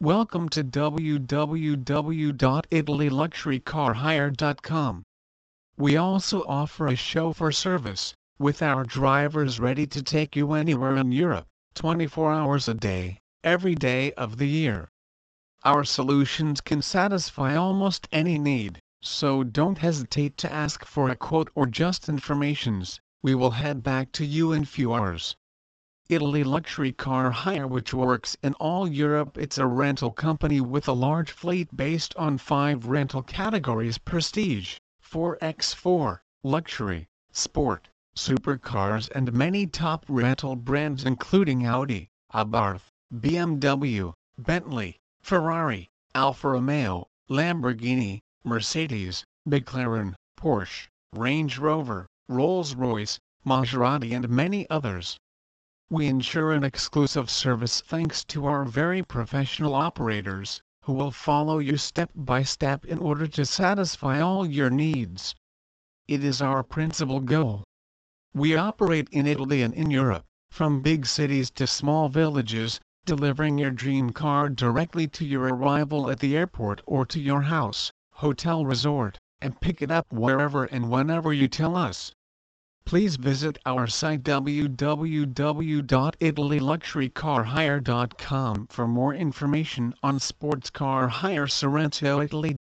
Welcome to www.italyluxurycarhire.com. We also offer a chauffeur service, with our drivers ready to take you anywhere in Europe, 24 hours a day, every day of the year. Our solutions can satisfy almost any need, so don't hesitate to ask for a quote or just informations, we will head back to you in few hours. Italy Luxury Car Hire which works in all Europe it's a rental company with a large fleet based on five rental categories Prestige, 4x4, Luxury, Sport, Supercars and many top rental brands including Audi, Abarth, BMW, Bentley, Ferrari, Alfa Romeo, Lamborghini, Mercedes, McLaren, Porsche, Range Rover, Rolls-Royce, Maserati and many others. We ensure an exclusive service thanks to our very professional operators, who will follow you step by step in order to satisfy all your needs. It is our principal goal. We operate in Italy and in Europe, from big cities to small villages, delivering your dream car directly to your arrival at the airport or to your house, hotel resort, and pick it up wherever and whenever you tell us please visit our site www.italyluxurycarhire.com for more information on sports car hire Sorrento Italy.